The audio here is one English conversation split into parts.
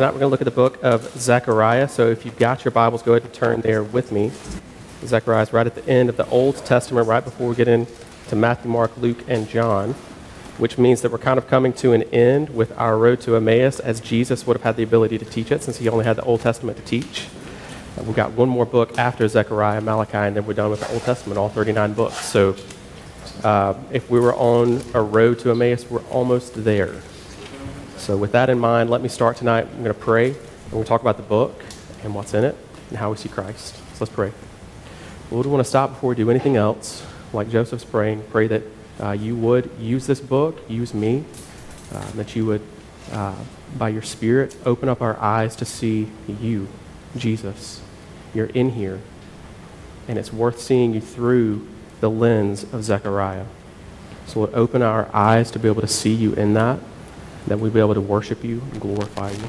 Tonight we're going to look at the book of Zechariah. So if you've got your Bibles, go ahead and turn there with me. Zechariah is right at the end of the Old Testament, right before we get into Matthew, Mark, Luke, and John, which means that we're kind of coming to an end with our road to Emmaus as Jesus would have had the ability to teach it since he only had the Old Testament to teach. Uh, we've got one more book after Zechariah, Malachi, and then we're done with the Old Testament, all 39 books. So uh, if we were on a road to Emmaus, we're almost there. So, with that in mind, let me start tonight. I'm going to pray, and we're going to talk about the book and what's in it and how we see Christ. So, let's pray. Lord, we want to stop before we do anything else. Like Joseph's praying, pray that uh, you would use this book, use me, uh, that you would, uh, by your Spirit, open up our eyes to see you, Jesus. You're in here, and it's worth seeing you through the lens of Zechariah. So, Lord, open our eyes to be able to see you in that that we be able to worship you and glorify you.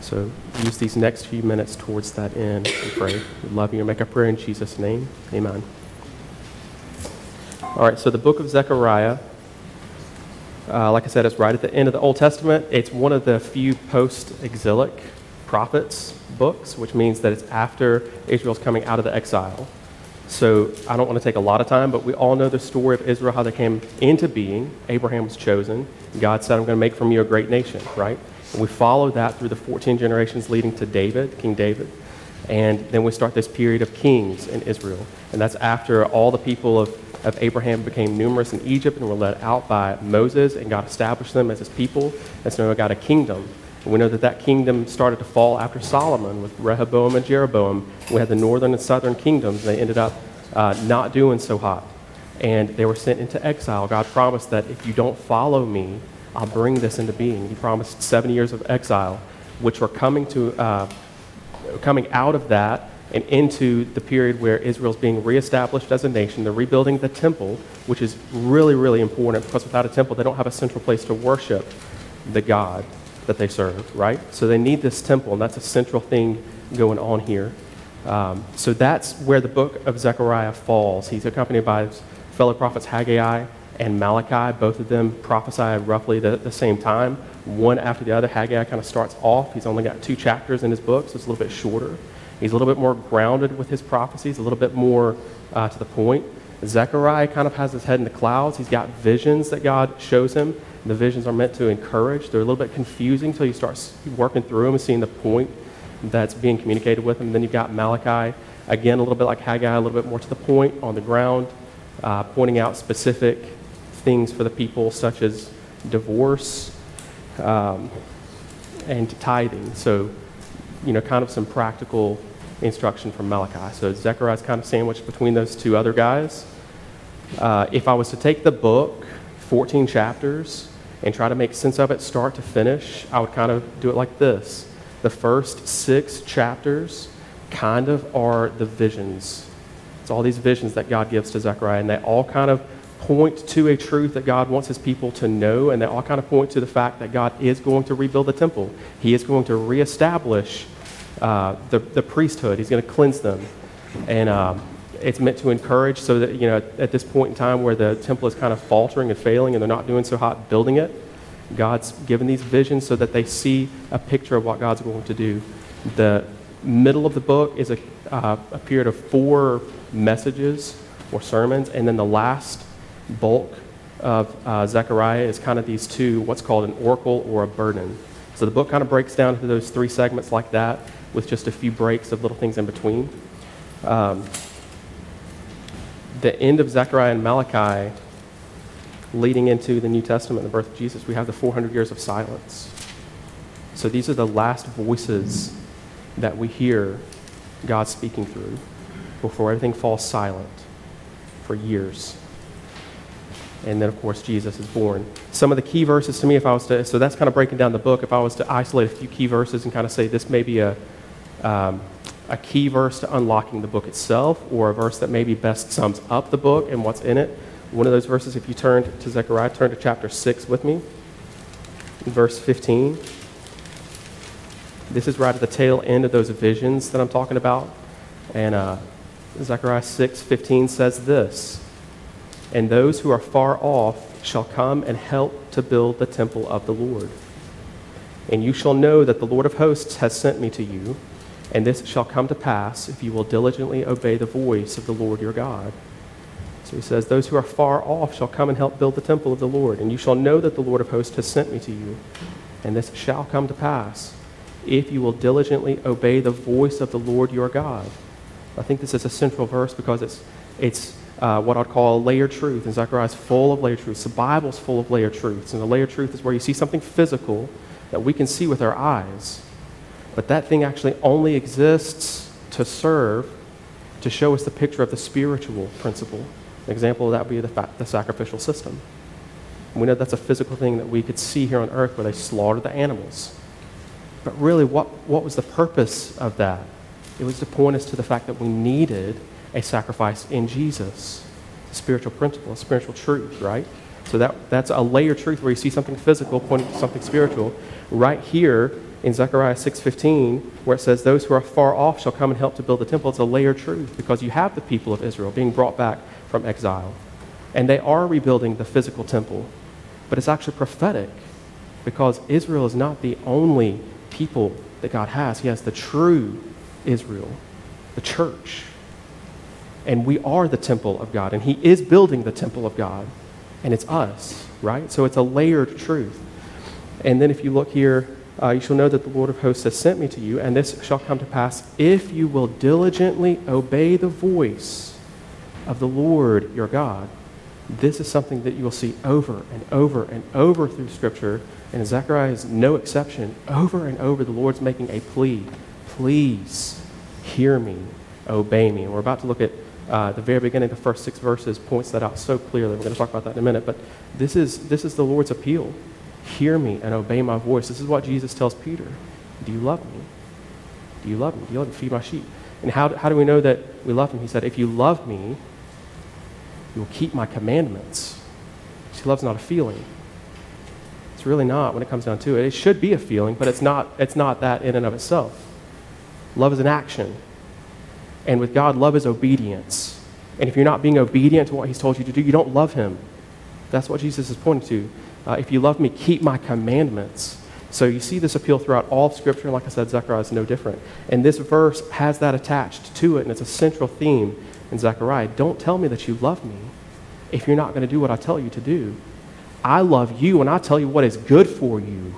So use these next few minutes towards that end, we pray. We love you and make a prayer in Jesus' name. Amen. All right, so the book of Zechariah, uh, like I said, it's right at the end of the Old Testament. It's one of the few post exilic prophets books, which means that it's after Israel's coming out of the exile. So I don't want to take a lot of time, but we all know the story of Israel, how they came into being. Abraham was chosen. God said, I'm going to make from you a great nation, right? And we follow that through the 14 generations leading to David, King David. And then we start this period of kings in Israel. And that's after all the people of, of Abraham became numerous in Egypt and were led out by Moses, and God established them as his people. And so now got a kingdom. And we know that that kingdom started to fall after Solomon with Rehoboam and Jeroboam. We had the northern and southern kingdoms. and They ended up uh, not doing so hot. And they were sent into exile. God promised that if you don't follow me, I'll bring this into being. He promised seven years of exile, which were coming, to, uh, coming out of that and into the period where Israel's being reestablished as a nation. They're rebuilding the temple, which is really, really important because without a temple, they don't have a central place to worship the God that they serve, right? So they need this temple, and that's a central thing going on here. Um, so that's where the book of Zechariah falls. He's accompanied by fellow prophets Haggai and Malachi. Both of them prophesy roughly at the same time, one after the other. Haggai kind of starts off. He's only got two chapters in his book, so it's a little bit shorter. He's a little bit more grounded with his prophecies, a little bit more uh, to the point. Zechariah kind of has his head in the clouds. He's got visions that God shows him. The visions are meant to encourage. They're a little bit confusing until you start working through them and seeing the point that's being communicated with him. Then you've got Malachi, again, a little bit like Haggai, a little bit more to the point on the ground, uh, pointing out specific things for the people, such as divorce um, and tithing. So, you know, kind of some practical instruction from Malachi. So Zechariah is kind of sandwiched between those two other guys. Uh, if I was to take the book, 14 chapters, and try to make sense of it start to finish, I would kind of do it like this. The first six chapters kind of are the visions. It's all these visions that God gives to Zechariah, and they all kind of point to a truth that God wants his people to know, and they all kind of point to the fact that God is going to rebuild the temple. He is going to reestablish uh, the, the priesthood, He's going to cleanse them. And um, it's meant to encourage so that, you know, at this point in time where the temple is kind of faltering and failing and they're not doing so hot building it, God's given these visions so that they see a picture of what God's going to do. The middle of the book is a, uh, a period of four messages or sermons, and then the last bulk of uh, Zechariah is kind of these two, what's called an oracle or a burden. So the book kind of breaks down into those three segments like that, with just a few breaks of little things in between. Um, the end of Zechariah and Malachi, leading into the New Testament, the birth of Jesus, we have the 400 years of silence. So these are the last voices that we hear God speaking through before everything falls silent for years. And then, of course, Jesus is born. Some of the key verses to me, if I was to, so that's kind of breaking down the book. If I was to isolate a few key verses and kind of say this may be a, um, a key verse to unlocking the book itself or a verse that maybe best sums up the book and what's in it. One of those verses, if you turn to Zechariah, turn to chapter 6 with me, verse 15. This is right at the tail end of those visions that I'm talking about. And uh, Zechariah 6 15 says this And those who are far off shall come and help to build the temple of the Lord. And you shall know that the Lord of hosts has sent me to you, and this shall come to pass if you will diligently obey the voice of the Lord your God. So he says, Those who are far off shall come and help build the temple of the Lord, and you shall know that the Lord of hosts has sent me to you. And this shall come to pass if you will diligently obey the voice of the Lord your God. I think this is a central verse because it's, it's uh, what I'd call a layered truth. And Zechariah is full of layered truths. The Bible's full of layered truths. And the layered truth is where you see something physical that we can see with our eyes, but that thing actually only exists to serve, to show us the picture of the spiritual principle. An example of that would be the, fa- the sacrificial system. And we know that's a physical thing that we could see here on earth where they slaughter the animals. But really, what, what was the purpose of that? It was to point us to the fact that we needed a sacrifice in Jesus. Spiritual principle, spiritual truth, right? So that, that's a layer truth where you see something physical pointing to something spiritual. Right here in Zechariah 6.15, where it says, those who are far off shall come and help to build the temple, it's a layer truth because you have the people of Israel being brought back from exile. And they are rebuilding the physical temple. But it's actually prophetic because Israel is not the only people that God has. He has the true Israel, the church. And we are the temple of God. And He is building the temple of God. And it's us, right? So it's a layered truth. And then if you look here, uh, you shall know that the Lord of hosts has sent me to you, and this shall come to pass if you will diligently obey the voice of the Lord your God. This is something that you will see over and over and over through Scripture, and Zechariah is no exception. Over and over, the Lord's making a plea Please hear me, obey me. And we're about to look at uh, the very beginning, the first six verses points that out so clearly. We're going to talk about that in a minute. But this is, this is the Lord's appeal. Hear me and obey my voice. This is what Jesus tells Peter. Do you love me? Do you love me? Do you love me? Feed my sheep. And how, how do we know that we love him? He said, If you love me, you will keep my commandments. See, love's not a feeling. It's really not when it comes down to it. It should be a feeling, but it's not, it's not that in and of itself. Love is an action. And with God, love is obedience. And if you're not being obedient to what He's told you to do, you don't love Him. That's what Jesus is pointing to. Uh, if you love me, keep my commandments. So you see this appeal throughout all of Scripture. And like I said, Zechariah is no different. And this verse has that attached to it, and it's a central theme in Zechariah. Don't tell me that you love me if you're not going to do what I tell you to do. I love you, and I tell you what is good for you.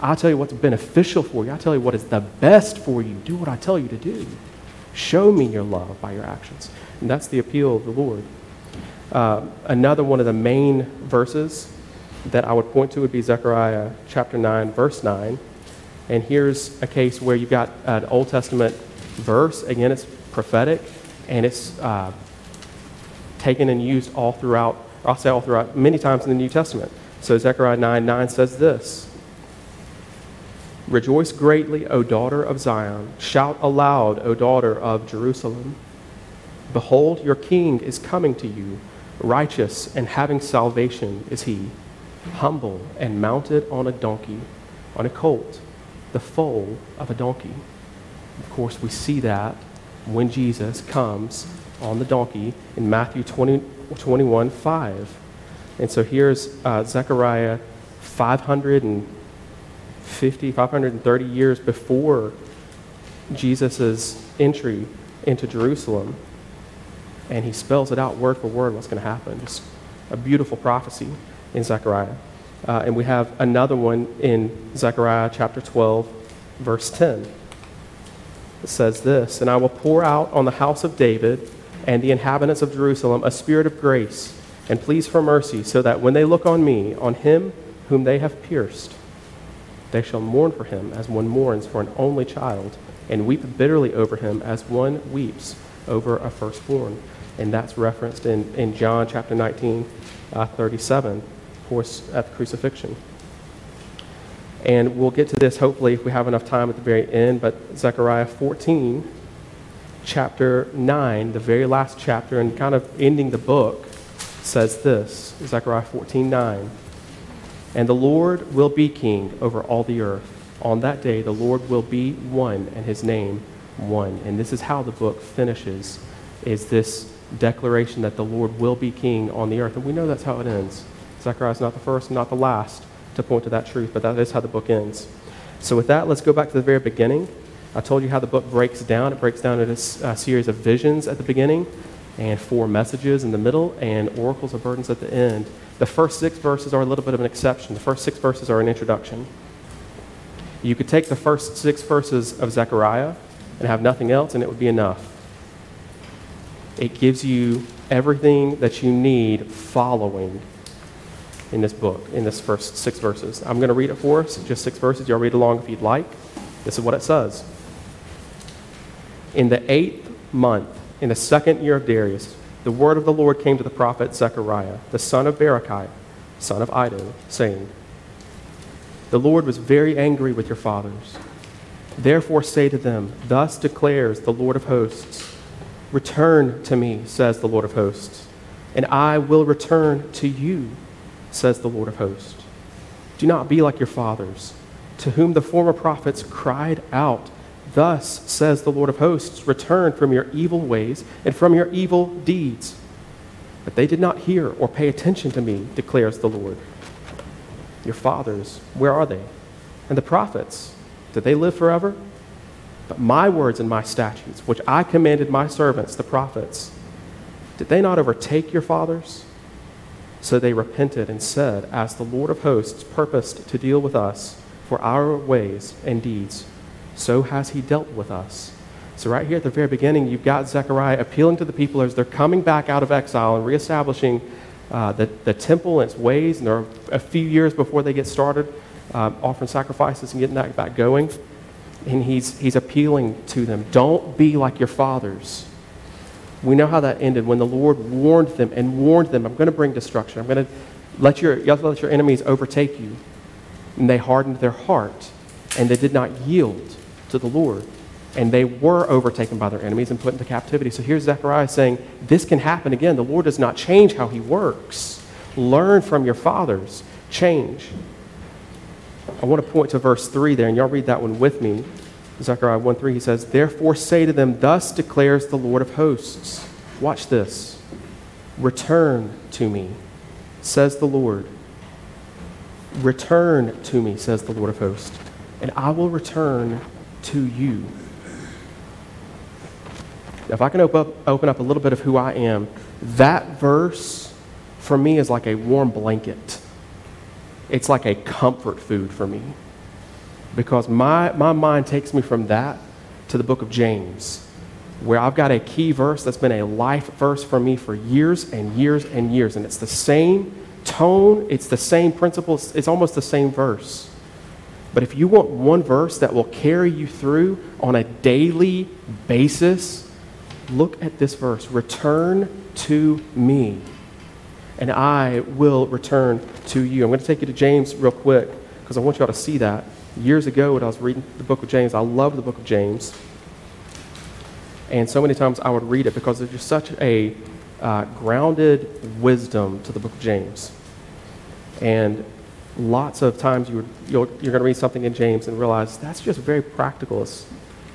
I'll tell you what's beneficial for you. I'll tell you what is the best for you. Do what I tell you to do. Show me your love by your actions. And that's the appeal of the Lord. Uh, another one of the main verses that I would point to would be Zechariah chapter 9, verse 9. And here's a case where you've got an Old Testament verse. Again, it's prophetic, and it's uh, taken and used all throughout, I'll say all throughout, many times in the New Testament. So Zechariah 9, 9 says this Rejoice greatly, O daughter of Zion. Shout aloud, O daughter of Jerusalem. Behold, your king is coming to you. Righteous and having salvation is he, humble and mounted on a donkey, on a colt, the foal of a donkey. Of course, we see that when Jesus comes on the donkey in Matthew 20, 21 5. And so here's uh, Zechariah 500 and 50, 530 years before Jesus' entry into Jerusalem. And he spells it out word for word what's going to happen. Just a beautiful prophecy in Zechariah. Uh, and we have another one in Zechariah chapter 12, verse 10. It says this And I will pour out on the house of David and the inhabitants of Jerusalem a spirit of grace and pleas for mercy, so that when they look on me, on him whom they have pierced, they shall mourn for him as one mourns for an only child, and weep bitterly over him as one weeps over a firstborn. And that's referenced in, in John chapter 19, uh, 37, of course, at the crucifixion. And we'll get to this hopefully if we have enough time at the very end, but Zechariah 14, chapter 9, the very last chapter, and kind of ending the book, says this Zechariah 14, 9. And the Lord will be king over all the earth. On that day, the Lord will be one, and his name one. And this is how the book finishes, is this declaration that the Lord will be king on the earth. And we know that's how it ends. Zechariah is not the first, not the last to point to that truth, but that is how the book ends. So, with that, let's go back to the very beginning. I told you how the book breaks down. It breaks down into a series of visions at the beginning, and four messages in the middle, and oracles of burdens at the end. The first six verses are a little bit of an exception. The first six verses are an introduction. You could take the first six verses of Zechariah and have nothing else, and it would be enough. It gives you everything that you need following in this book, in this first six verses. I'm going to read it for us, just six verses. You'll read along if you'd like. This is what it says. In the eighth month, in the second year of Darius, the word of the Lord came to the prophet Zechariah, the son of Berechiah, son of Iddo, saying, The Lord was very angry with your fathers. Therefore say to them, Thus declares the Lord of hosts, Return to me, says the Lord of hosts, and I will return to you, says the Lord of hosts. Do not be like your fathers, to whom the former prophets cried out, Thus says the Lord of hosts, Return from your evil ways and from your evil deeds. But they did not hear or pay attention to me, declares the Lord. Your fathers, where are they? And the prophets, did they live forever? But my words and my statutes, which I commanded my servants, the prophets, did they not overtake your fathers? So they repented and said, As the Lord of hosts purposed to deal with us for our ways and deeds, so has he dealt with us. So, right here at the very beginning, you've got Zechariah appealing to the people as they're coming back out of exile and reestablishing uh, the, the temple and its ways. And they're a few years before they get started um, offering sacrifices and getting that back going. And he's, he's appealing to them don't be like your fathers. We know how that ended when the Lord warned them and warned them, I'm going to bring destruction. I'm going to let your, you let your enemies overtake you. And they hardened their heart and they did not yield to the Lord. And they were overtaken by their enemies and put into captivity. So here's Zechariah saying, This can happen again. The Lord does not change how he works. Learn from your fathers. Change. I want to point to verse 3 there, and y'all read that one with me. Zechariah 1 3, he says, Therefore say to them, Thus declares the Lord of hosts. Watch this. Return to me, says the Lord. Return to me, says the Lord of hosts, and I will return to you. If I can open up, open up a little bit of who I am, that verse for me is like a warm blanket. It's like a comfort food for me because my, my mind takes me from that to the book of James, where I've got a key verse that's been a life verse for me for years and years and years. And it's the same tone, it's the same principles, it's almost the same verse. But if you want one verse that will carry you through on a daily basis, look at this verse Return to me, and I will return to you. I'm going to take you to James real quick because I want you all to see that. Years ago, when I was reading the book of James, I love the book of James. And so many times I would read it because there's just such a uh, grounded wisdom to the book of James. And lots of times you would, you're going to read something in James and realize that's just very practical. It's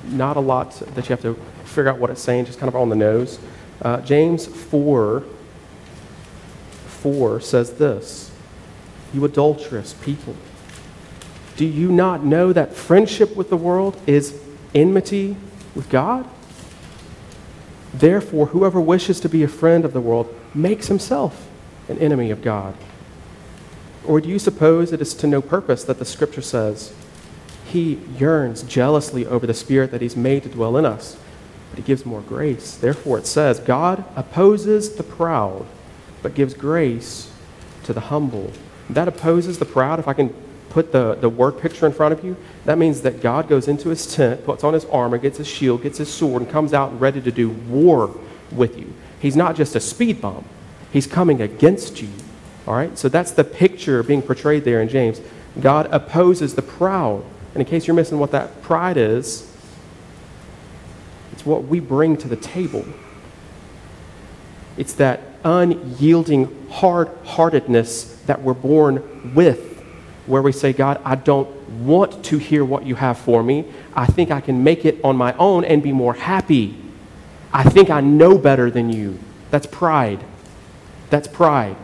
not a lot that you have to figure out what it's saying, just kind of on the nose. Uh, James 4 4 says this You adulterous people, do you not know that friendship with the world is enmity with God? Therefore, whoever wishes to be a friend of the world makes himself an enemy of God. Or do you suppose it is to no purpose that the scripture says, He yearns jealously over the Spirit that He's made to dwell in us, but He gives more grace? Therefore, it says, God opposes the proud, but gives grace to the humble. That opposes the proud, if I can put the, the word picture in front of you, that means that God goes into his tent, puts on his armor, gets his shield, gets his sword, and comes out ready to do war with you. He's not just a speed bump, he's coming against you. All right? So that's the picture being portrayed there in James. God opposes the proud. And in case you're missing what that pride is, it's what we bring to the table. It's that unyielding hard heartedness that we're born with, where we say, God, I don't want to hear what you have for me. I think I can make it on my own and be more happy. I think I know better than you. That's pride. That's pride.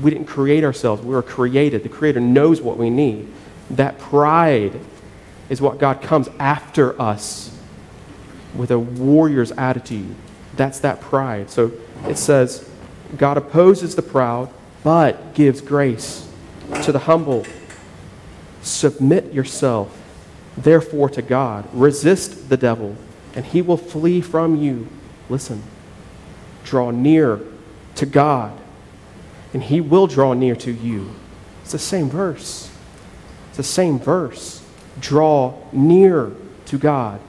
We didn't create ourselves, we were created. The Creator knows what we need. That pride is what God comes after us with a warrior's attitude. That's that pride. So it says, God opposes the proud, but gives grace to the humble. Submit yourself, therefore, to God. Resist the devil, and he will flee from you. Listen, draw near to God, and he will draw near to you. It's the same verse. It's the same verse. Draw near to God,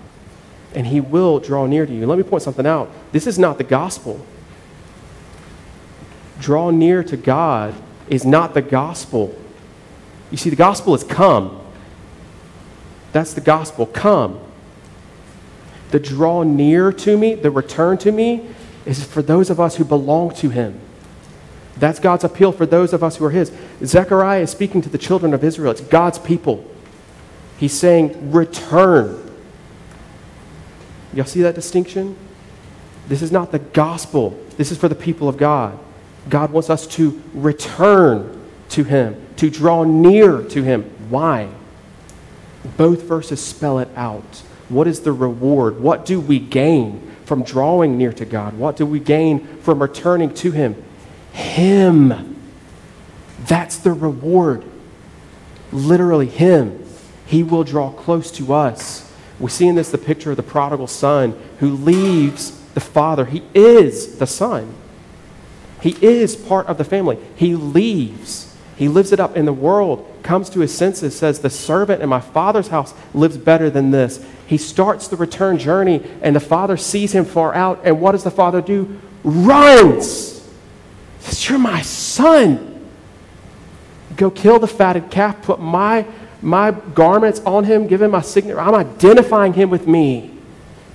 and he will draw near to you. Let me point something out. This is not the gospel. Draw near to God is not the gospel. You see, the gospel is come. That's the gospel. Come. The draw near to me, the return to me, is for those of us who belong to him. That's God's appeal for those of us who are his. Zechariah is speaking to the children of Israel. It's God's people. He's saying, return. Y'all see that distinction? This is not the gospel. This is for the people of God. God wants us to return to him, to draw near to him. Why? Both verses spell it out. What is the reward? What do we gain from drawing near to God? What do we gain from returning to him? Him. That's the reward. Literally, Him. He will draw close to us. We see in this the picture of the prodigal son who leaves the father. He is the son. He is part of the family. He leaves. He lives it up in the world, comes to his senses, says, The servant in my father's house lives better than this. He starts the return journey, and the father sees him far out. And what does the father do? Runs. Says, You're my son. Go kill the fatted calf, put my, my garments on him, give him my signature. I'm identifying him with me.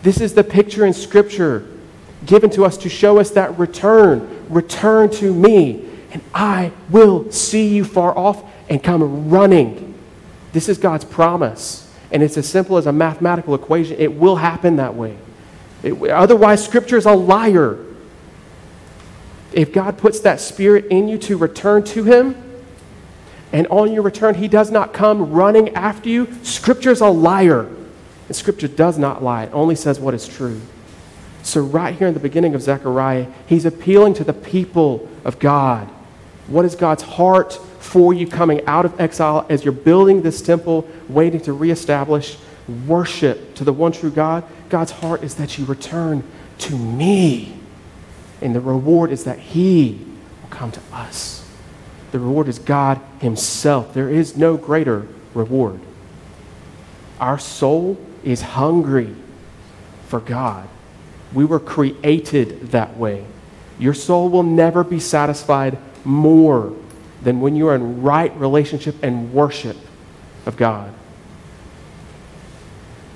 This is the picture in Scripture given to us to show us that return. Return to me, and I will see you far off and come running. This is God's promise. And it's as simple as a mathematical equation. It will happen that way. It, otherwise, Scripture is a liar. If God puts that spirit in you to return to Him, and on your return He does not come running after you, Scripture is a liar. And Scripture does not lie, it only says what is true. So, right here in the beginning of Zechariah, he's appealing to the people of God. What is God's heart for you coming out of exile as you're building this temple, waiting to reestablish worship to the one true God? God's heart is that you return to me. And the reward is that He will come to us. The reward is God Himself. There is no greater reward. Our soul is hungry for God. We were created that way. Your soul will never be satisfied more than when you are in right relationship and worship of God.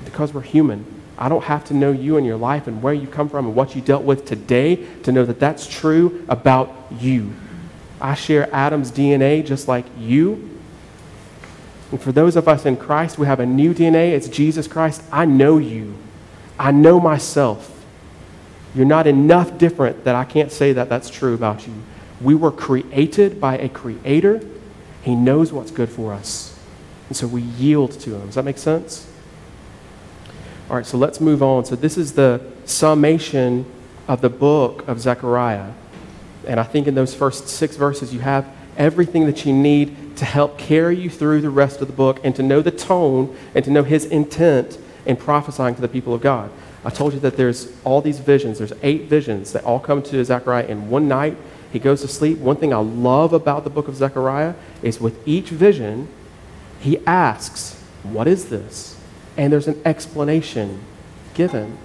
Because we're human. I don't have to know you and your life and where you come from and what you dealt with today to know that that's true about you. I share Adam's DNA just like you. And for those of us in Christ, we have a new DNA. It's Jesus Christ. I know you. I know myself. You're not enough different that I can't say that that's true about you. We were created by a creator. He knows what's good for us. And so we yield to him. Does that make sense? All right, so let's move on. So this is the summation of the book of Zechariah. And I think in those first six verses, you have everything that you need to help carry you through the rest of the book and to know the tone and to know his intent in prophesying to the people of God. I told you that there's all these visions. There's eight visions that all come to Zechariah in one night. He goes to sleep. One thing I love about the book of Zechariah is with each vision, he asks, What is this? And there's an explanation given.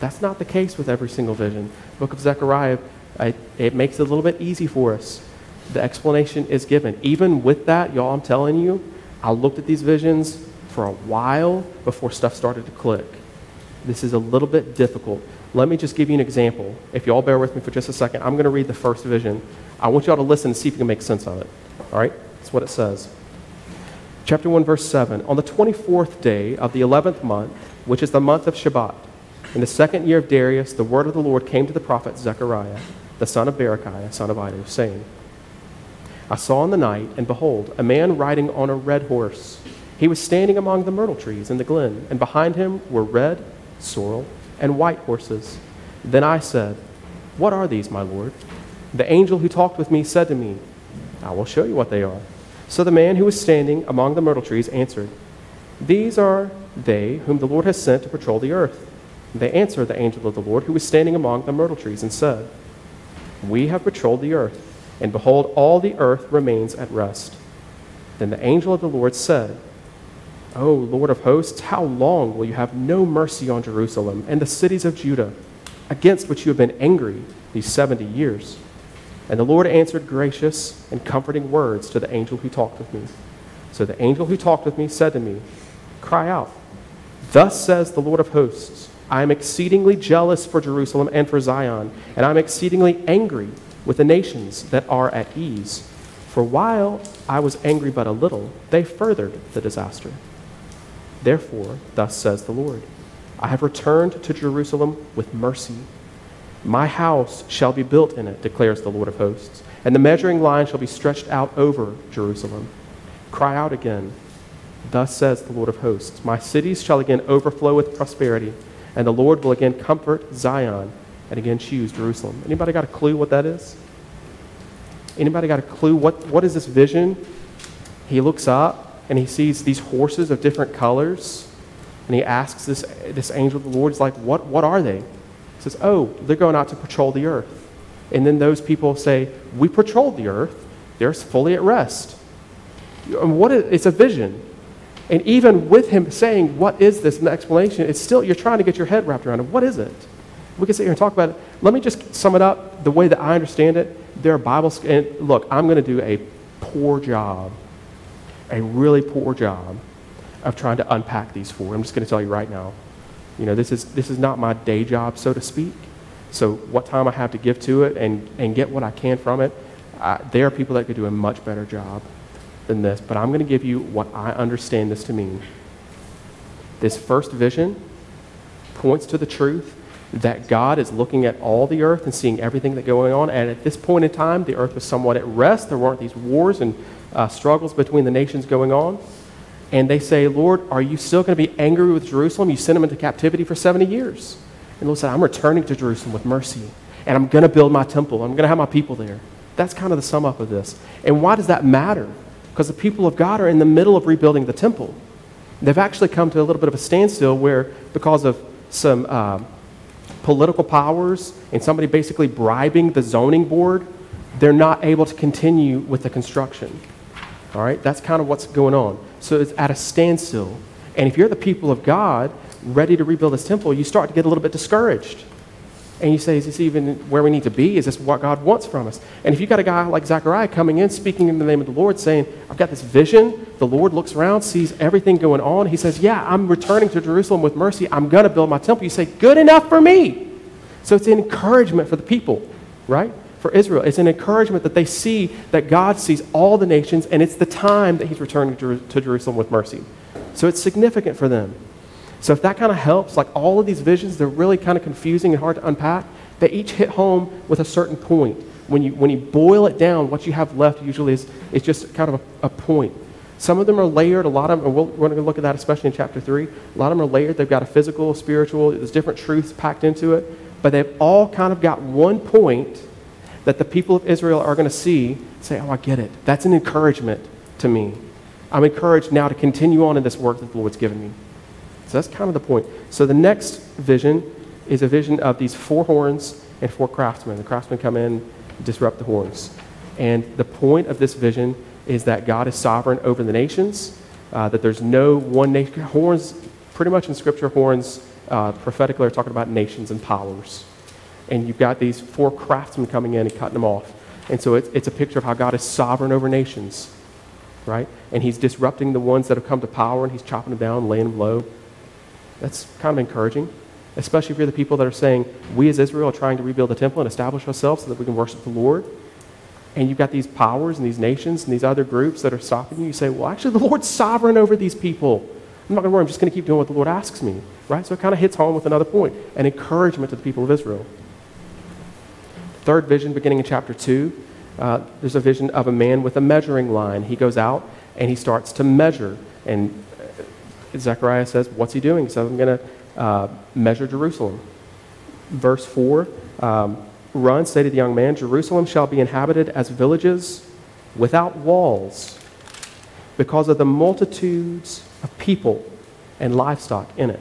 That's not the case with every single vision. The book of Zechariah, I, it makes it a little bit easy for us. The explanation is given. Even with that, y'all, I'm telling you, I looked at these visions for a while before stuff started to click. This is a little bit difficult. Let me just give you an example. If you all bear with me for just a second, I'm going to read the first vision. I want you all to listen and see if you can make sense of it. All right? That's what it says. Chapter 1, verse 7. On the 24th day of the 11th month, which is the month of Shebat, in the second year of Darius, the word of the Lord came to the prophet Zechariah, the son of Berechiah, son of Iddo, saying, I saw in the night, and behold, a man riding on a red horse, He was standing among the myrtle trees in the glen, and behind him were red, sorrel, and white horses. Then I said, What are these, my Lord? The angel who talked with me said to me, I will show you what they are. So the man who was standing among the myrtle trees answered, These are they whom the Lord has sent to patrol the earth. They answered the angel of the Lord who was standing among the myrtle trees and said, We have patrolled the earth, and behold, all the earth remains at rest. Then the angel of the Lord said, O Lord of hosts, how long will you have no mercy on Jerusalem and the cities of Judah, against which you have been angry these seventy years? And the Lord answered gracious and comforting words to the angel who talked with me. So the angel who talked with me said to me, Cry out, Thus says the Lord of hosts, I am exceedingly jealous for Jerusalem and for Zion, and I am exceedingly angry with the nations that are at ease. For while I was angry but a little, they furthered the disaster. Therefore, thus says the Lord I have returned to Jerusalem with mercy. My house shall be built in it, declares the Lord of hosts, and the measuring line shall be stretched out over Jerusalem. Cry out again. Thus says the Lord of hosts My cities shall again overflow with prosperity, and the Lord will again comfort Zion and again choose Jerusalem. Anybody got a clue what that is? Anybody got a clue what, what is this vision? He looks up and he sees these horses of different colors. And he asks this, this angel of the Lord, he's like, what, what are they? Says, Oh, they're going out to patrol the earth. And then those people say, We patrolled the earth. They're fully at rest. And what is, it's a vision. And even with him saying, What is this? an explanation, it's still, you're trying to get your head wrapped around it. What is it? We can sit here and talk about it. Let me just sum it up the way that I understand it. There are Bibles, and look, I'm going to do a poor job a really poor job of trying to unpack these four. I'm just going to tell you right now. You know, this is, this is not my day job, so to speak. So, what time I have to give to it and, and get what I can from it, I, there are people that could do a much better job than this. But I'm going to give you what I understand this to mean. This first vision points to the truth that God is looking at all the earth and seeing everything that's going on. And at this point in time, the earth was somewhat at rest. There weren't these wars and uh, struggles between the nations going on. And they say, Lord, are you still going to be angry with Jerusalem? You sent them into captivity for 70 years. And the Lord said, I'm returning to Jerusalem with mercy. And I'm going to build my temple. I'm going to have my people there. That's kind of the sum up of this. And why does that matter? Because the people of God are in the middle of rebuilding the temple. They've actually come to a little bit of a standstill where, because of some uh, political powers and somebody basically bribing the zoning board, they're not able to continue with the construction. All right, that's kind of what's going on. So it's at a standstill. And if you're the people of God, ready to rebuild this temple, you start to get a little bit discouraged. And you say, is this even where we need to be? Is this what God wants from us? And if you've got a guy like Zechariah coming in, speaking in the name of the Lord, saying, I've got this vision, the Lord looks around, sees everything going on. He says, Yeah, I'm returning to Jerusalem with mercy. I'm going to build my temple. You say, Good enough for me. So it's an encouragement for the people, right? For Israel. It's an encouragement that they see that God sees all the nations, and it's the time that He's returning to Jerusalem with mercy. So it's significant for them. So if that kind of helps, like all of these visions, they're really kind of confusing and hard to unpack. They each hit home with a certain point. When you, when you boil it down, what you have left usually is, is just kind of a, a point. Some of them are layered. A lot of them, and we we are going to look at that especially in chapter 3. A lot of them are layered. They've got a physical, spiritual, there's different truths packed into it. But they've all kind of got one point that the people of Israel are going to see, say, Oh, I get it. That's an encouragement to me. I'm encouraged now to continue on in this work that the Lord's given me. So that's kind of the point. So the next vision is a vision of these four horns and four craftsmen. The craftsmen come in, disrupt the horns. And the point of this vision is that God is sovereign over the nations, uh, that there's no one nation. Horns, pretty much in Scripture, horns uh, prophetically are talking about nations and powers and you've got these four craftsmen coming in and cutting them off. And so it's, it's a picture of how God is sovereign over nations, right? And he's disrupting the ones that have come to power and he's chopping them down, laying them low. That's kind of encouraging, especially if you're the people that are saying, we as Israel are trying to rebuild the temple and establish ourselves so that we can worship the Lord. And you've got these powers and these nations and these other groups that are stopping you. You say, well, actually, the Lord's sovereign over these people. I'm not going to worry. I'm just going to keep doing what the Lord asks me, right? So it kind of hits home with another point an encouragement to the people of Israel third vision, beginning in chapter 2, uh, there's a vision of a man with a measuring line. He goes out and he starts to measure. And Zechariah says, What's he doing? He says, I'm going to uh, measure Jerusalem. Verse 4 um, Run, say to the young man, Jerusalem shall be inhabited as villages without walls because of the multitudes of people and livestock in it.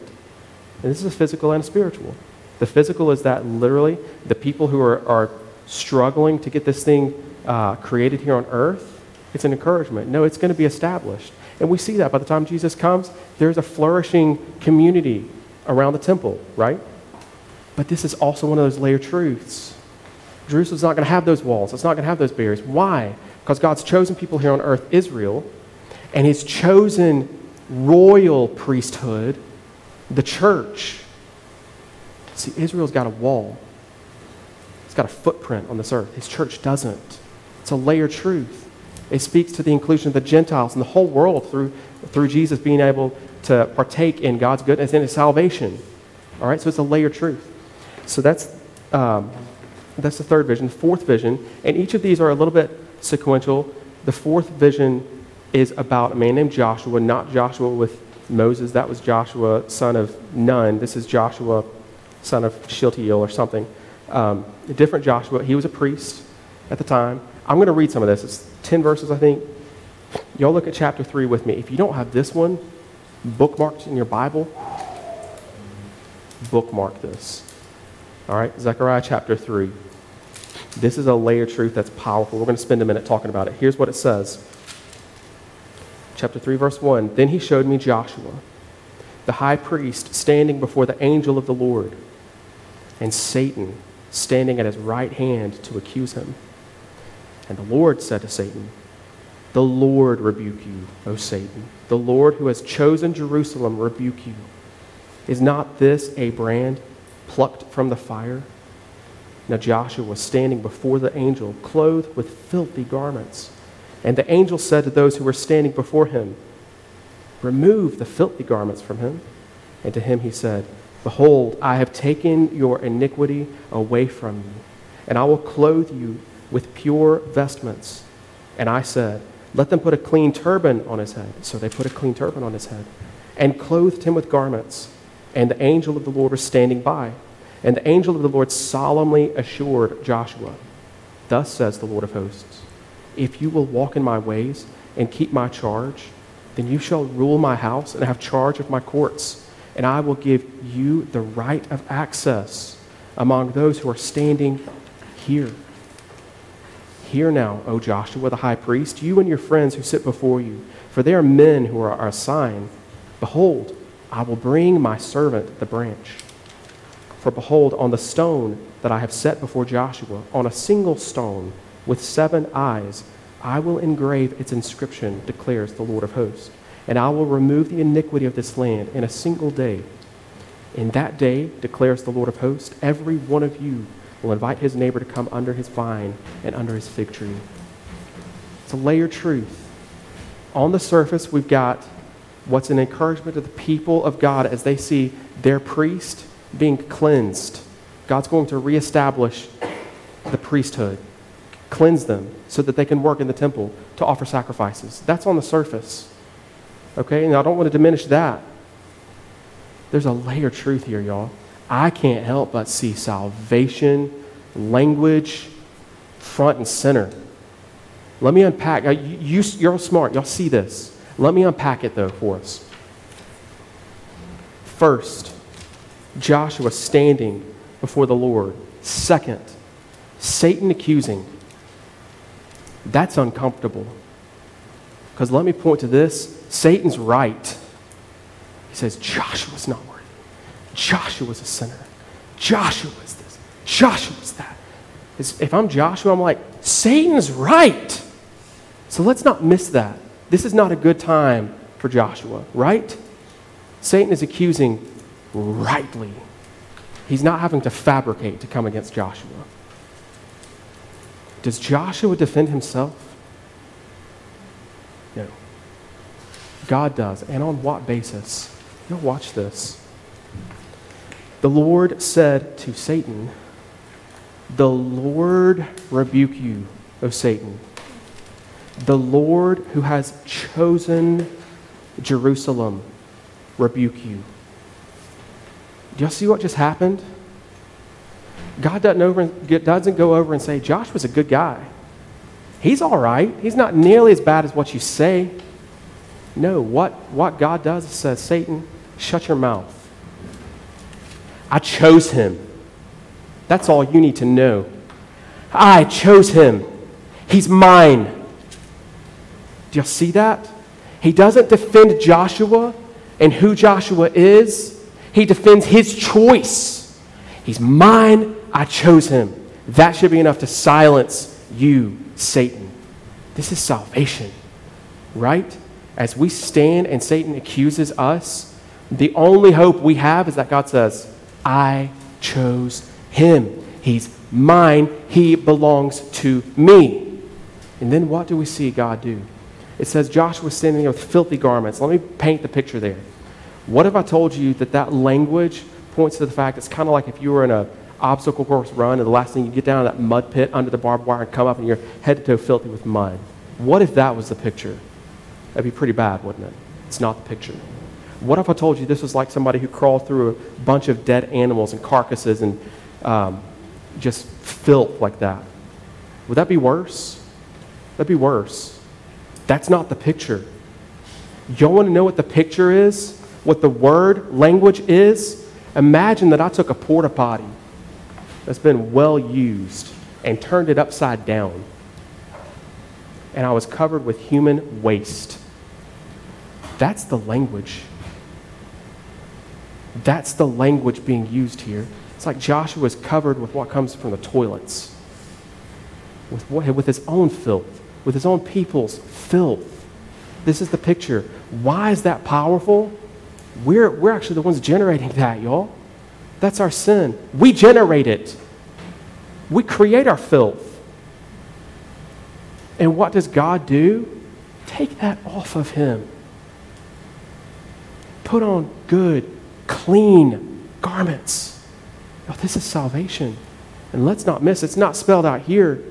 And this is a physical and a spiritual. The physical is that literally the people who are, are struggling to get this thing uh, created here on earth, it's an encouragement. No, it's going to be established. And we see that by the time Jesus comes, there's a flourishing community around the temple, right? But this is also one of those layer truths. Jerusalem's not going to have those walls, it's not going to have those barriers. Why? Because God's chosen people here on earth, Israel, and His chosen royal priesthood, the church. See, Israel's got a wall, it's got a footprint on this earth. His church doesn't. It's a layer truth. It speaks to the inclusion of the Gentiles and the whole world through, through Jesus being able to partake in God's goodness and his salvation. All right, so it's a layered truth. So that's, um, that's the third vision. The fourth vision, and each of these are a little bit sequential. The fourth vision is about a man named Joshua, not Joshua with Moses. That was Joshua, son of Nun. This is Joshua, son of Shealtiel or something. Um, a different Joshua. He was a priest at the time. I'm going to read some of this. It's 10 verses, I think. Y'all look at chapter 3 with me. If you don't have this one bookmarked in your Bible, bookmark this. All right, Zechariah chapter 3. This is a layered truth that's powerful. We're going to spend a minute talking about it. Here's what it says. Chapter 3, verse 1. Then he showed me Joshua, the high priest, standing before the angel of the Lord, and Satan standing at his right hand to accuse him. And the Lord said to Satan, The Lord rebuke you, O Satan. The Lord who has chosen Jerusalem rebuke you. Is not this a brand plucked from the fire? Now Joshua was standing before the angel, clothed with filthy garments. And the angel said to those who were standing before him, Remove the filthy garments from him. And to him he said, Behold, I have taken your iniquity away from you, and I will clothe you with pure vestments. And I said, Let them put a clean turban on his head. So they put a clean turban on his head and clothed him with garments. And the angel of the Lord was standing by. And the angel of the Lord solemnly assured Joshua, Thus says the Lord of hosts, If you will walk in my ways and keep my charge, then you shall rule my house and have charge of my courts, and I will give you the right of access among those who are standing here. Hear now, O Joshua the high priest, you and your friends who sit before you, for they are men who are a sign. Behold, I will bring my servant the branch. For behold, on the stone that I have set before Joshua, on a single stone with seven eyes, I will engrave its inscription, declares the Lord of hosts. And I will remove the iniquity of this land in a single day. In that day, declares the Lord of hosts, every one of you will invite his neighbor to come under his vine and under his fig tree. It's a truth. On the surface, we've got what's an encouragement to the people of God as they see their priest being cleansed. God's going to reestablish the priesthood, cleanse them so that they can work in the temple to offer sacrifices. That's on the surface. Okay? And I don't want to diminish that. There's a layer of truth here, y'all. I can't help but see salvation, language, front and center. Let me unpack. Uh, you, you're smart. Y'all see this. Let me unpack it, though, for us. First, Joshua standing before the Lord. Second, Satan accusing. That's uncomfortable. Because let me point to this Satan's right. He says, Joshua's not worthy. Joshua's a sinner. Joshua's this. Joshua's that. If I'm Joshua, I'm like, Satan's right. So let's not miss that. This is not a good time for Joshua, right? Satan is accusing rightly. He's not having to fabricate to come against Joshua. Does Joshua defend himself? God does. And on what basis? You'll watch this. The Lord said to Satan, The Lord rebuke you, O Satan. The Lord who has chosen Jerusalem rebuke you. Do y'all see what just happened? God doesn't, over, doesn't go over and say, Josh was a good guy. He's all right. He's not nearly as bad as what you say. No, what, what God does is says, Satan, shut your mouth. I chose him. That's all you need to know. I chose him. He's mine. Do y'all see that? He doesn't defend Joshua and who Joshua is, he defends his choice. He's mine. I chose him. That should be enough to silence you, Satan. This is salvation, right? As we stand and Satan accuses us, the only hope we have is that God says, I chose him. He's mine. He belongs to me. And then what do we see God do? It says Joshua standing there with filthy garments. Let me paint the picture there. What if I told you that that language points to the fact it's kind of like if you were in a obstacle course run and the last thing you get down that mud pit under the barbed wire and come up and you're head to toe filthy with mud. What if that was the picture? That'd be pretty bad, wouldn't it? It's not the picture. What if I told you this was like somebody who crawled through a bunch of dead animals and carcasses and um, just filth like that? Would that be worse? That'd be worse. That's not the picture. You want to know what the picture is? What the word language is? Imagine that I took a porta potty that's been well used and turned it upside down, and I was covered with human waste. That's the language. That's the language being used here. It's like Joshua is covered with what comes from the toilets, with, what, with his own filth, with his own people's filth. This is the picture. Why is that powerful? We're, we're actually the ones generating that, y'all. That's our sin. We generate it, we create our filth. And what does God do? Take that off of him. Put on good, clean garments. This is salvation. And let's not miss, it's not spelled out here,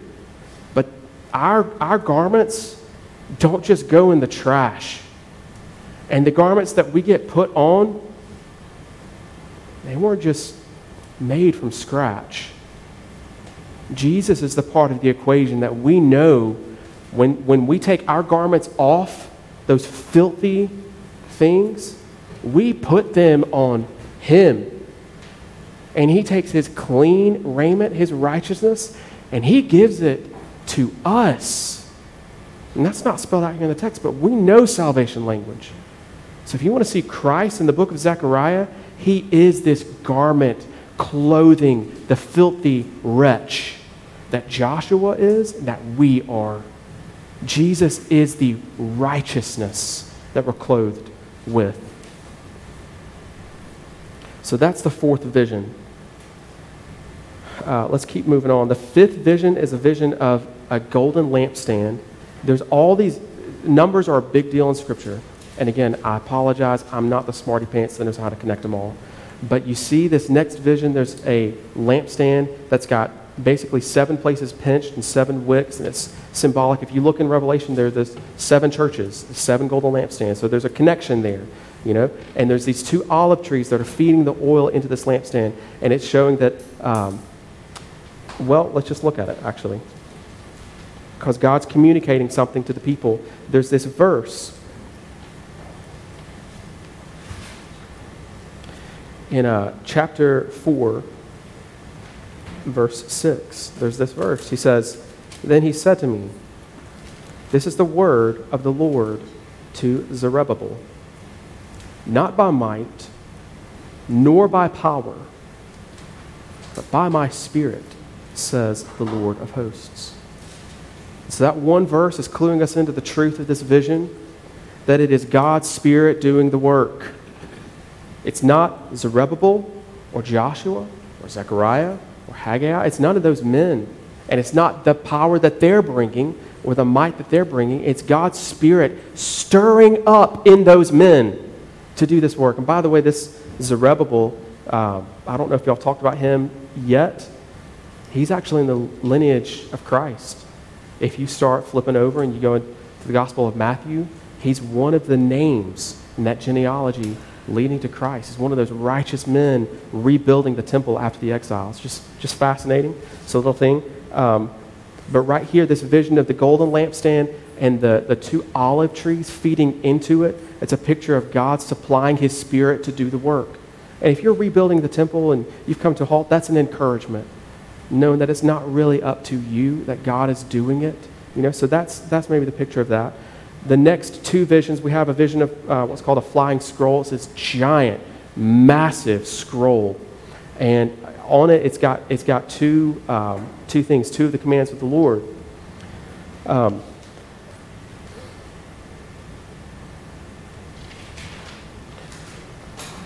but our, our garments don't just go in the trash. And the garments that we get put on, they weren't just made from scratch. Jesus is the part of the equation that we know when, when we take our garments off, those filthy things, we put them on Him. And He takes His clean raiment, His righteousness, and He gives it to us. And that's not spelled out here in the text, but we know salvation language. So if you want to see Christ in the book of Zechariah, he is this garment clothing the filthy wretch that Joshua is, that we are. Jesus is the righteousness that we're clothed with. So that's the fourth vision. Uh, let's keep moving on. The fifth vision is a vision of a golden lampstand. There's all these numbers are a big deal in Scripture. And again, I apologize. I'm not the smarty pants that knows how to connect them all. But you see this next vision, there's a lampstand that's got basically seven places pinched and seven wicks, and it's symbolic. If you look in Revelation, there are seven churches, seven golden lampstands. So there's a connection there, you know. And there's these two olive trees that are feeding the oil into this lampstand, and it's showing that. Um, well, let's just look at it actually, because God's communicating something to the people. There's this verse in uh, chapter 4, verse 6. There's this verse. He says, Then he said to me, This is the word of the Lord to Zerubbabel, not by might, nor by power, but by my spirit, says the Lord of hosts. So that one verse is cluing us into the truth of this vision that it is God's Spirit doing the work. It's not Zerubbabel or Joshua or Zechariah or Haggai. It's none of those men. And it's not the power that they're bringing or the might that they're bringing. It's God's Spirit stirring up in those men to do this work. And by the way, this Zerubbabel, uh, I don't know if y'all talked about him yet. He's actually in the lineage of Christ. If you start flipping over and you go into the Gospel of Matthew, he's one of the names in that genealogy leading to Christ. He's one of those righteous men rebuilding the temple after the exile. It's just, just fascinating. It's a little thing. Um, but right here, this vision of the golden lampstand and the, the two olive trees feeding into it, it's a picture of God supplying his spirit to do the work. And if you're rebuilding the temple and you've come to a halt, that's an encouragement, knowing that it's not really up to you, that God is doing it. You know, so that's, that's maybe the picture of that. The next two visions, we have a vision of uh, what's called a flying scroll. It's this giant, massive scroll. And on it, it's got, it's got two, um, two things, two of the commands of the Lord. Um,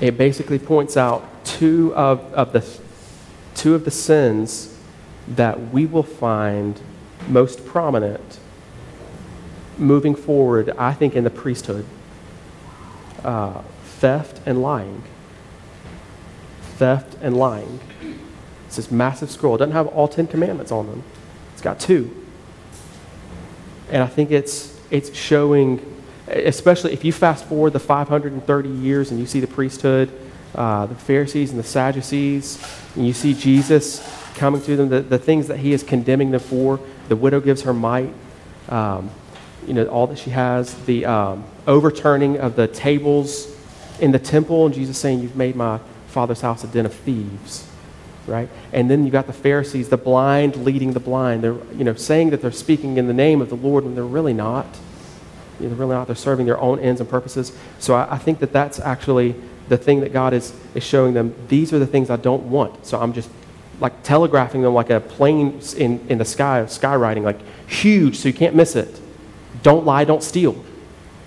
it basically points out two of, of the two of the sins that we will find most prominent moving forward, I think, in the priesthood uh, theft and lying. Theft and lying. It's this massive scroll. It doesn't have all Ten Commandments on them, it's got two. And I think it's, it's showing, especially if you fast forward the 530 years and you see the priesthood, uh, the Pharisees and the Sadducees, and you see Jesus coming to them, the, the things that he is condemning them for. The widow gives her mite. Um, you know, all that she has, the um, overturning of the tables in the temple, and Jesus saying, You've made my father's house a den of thieves, right? And then you've got the Pharisees, the blind leading the blind. They're, you know, saying that they're speaking in the name of the Lord when they're really not. You know, they're really not. They're serving their own ends and purposes. So I, I think that that's actually the thing that God is, is showing them. These are the things I don't want. So I'm just like telegraphing them like a plane in, in the sky, skywriting, like huge, so you can't miss it. Don't lie, don't steal.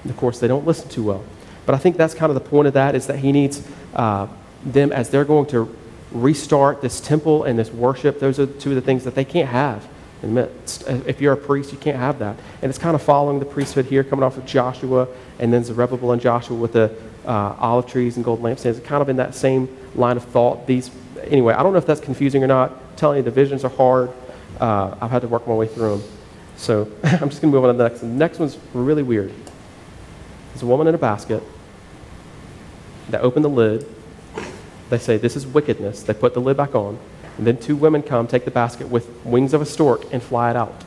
And of course, they don't listen too well. But I think that's kind of the point of that is that he needs uh, them as they're going to restart this temple and this worship. Those are two of the things that they can't have. If you're a priest, you can't have that. And it's kind of following the priesthood here, coming off of Joshua, and then Zerubbabel and Joshua with the uh, olive trees and gold lampstands. It's kind of in that same line of thought. These, anyway, I don't know if that's confusing or not. I'm telling you, the visions are hard. Uh, I've had to work my way through them. So I'm just going to move on to the next. one. The next one's really weird. There's a woman in a basket. They open the lid. They say, This is wickedness. They put the lid back on. And then two women come, take the basket with wings of a stork, and fly it out.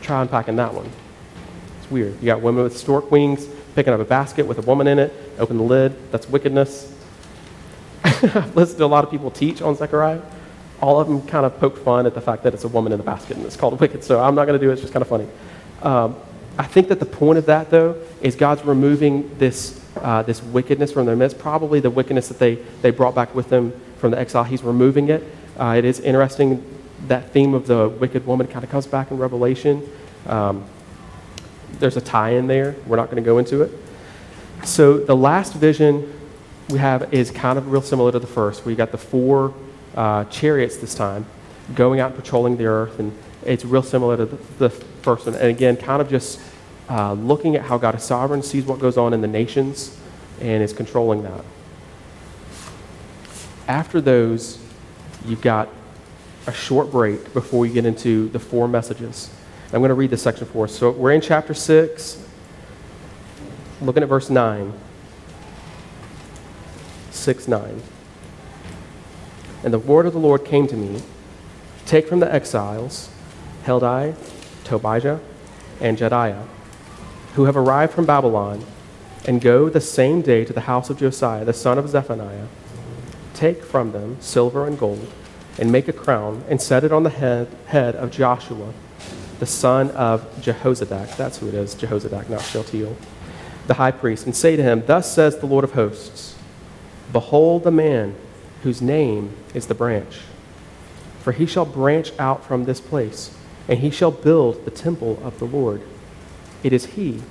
Try unpacking that one. It's weird. You got women with stork wings picking up a basket with a woman in it, open the lid. That's wickedness. I've listened to a lot of people teach on Zechariah all of them kind of poke fun at the fact that it's a woman in the basket and it's called wicked. So I'm not going to do it. It's just kind of funny. Um, I think that the point of that, though, is God's removing this, uh, this wickedness from their midst. Probably the wickedness that they, they brought back with them from the exile. He's removing it. Uh, it is interesting that theme of the wicked woman kind of comes back in Revelation. Um, there's a tie in there. We're not going to go into it. So the last vision we have is kind of real similar to the first. We got the four uh, chariots this time, going out patrolling the earth, and it's real similar to the, the first one. And again, kind of just uh, looking at how God is sovereign, sees what goes on in the nations, and is controlling that. After those, you've got a short break before you get into the four messages. I'm going to read this section for us. So we're in chapter 6, looking at verse 9. 6 9. And the word of the Lord came to me Take from the exiles Heldai, Tobijah, and Jedaiah, who have arrived from Babylon, and go the same day to the house of Josiah, the son of Zephaniah. Take from them silver and gold, and make a crown, and set it on the head, head of Joshua, the son of Jehozadak. That's who it is, Jehozadak, not Shealtiel, the high priest, and say to him, Thus says the Lord of hosts, Behold the man whose name is the branch. For he shall branch out from this place, and he shall build the temple of the Lord. It is he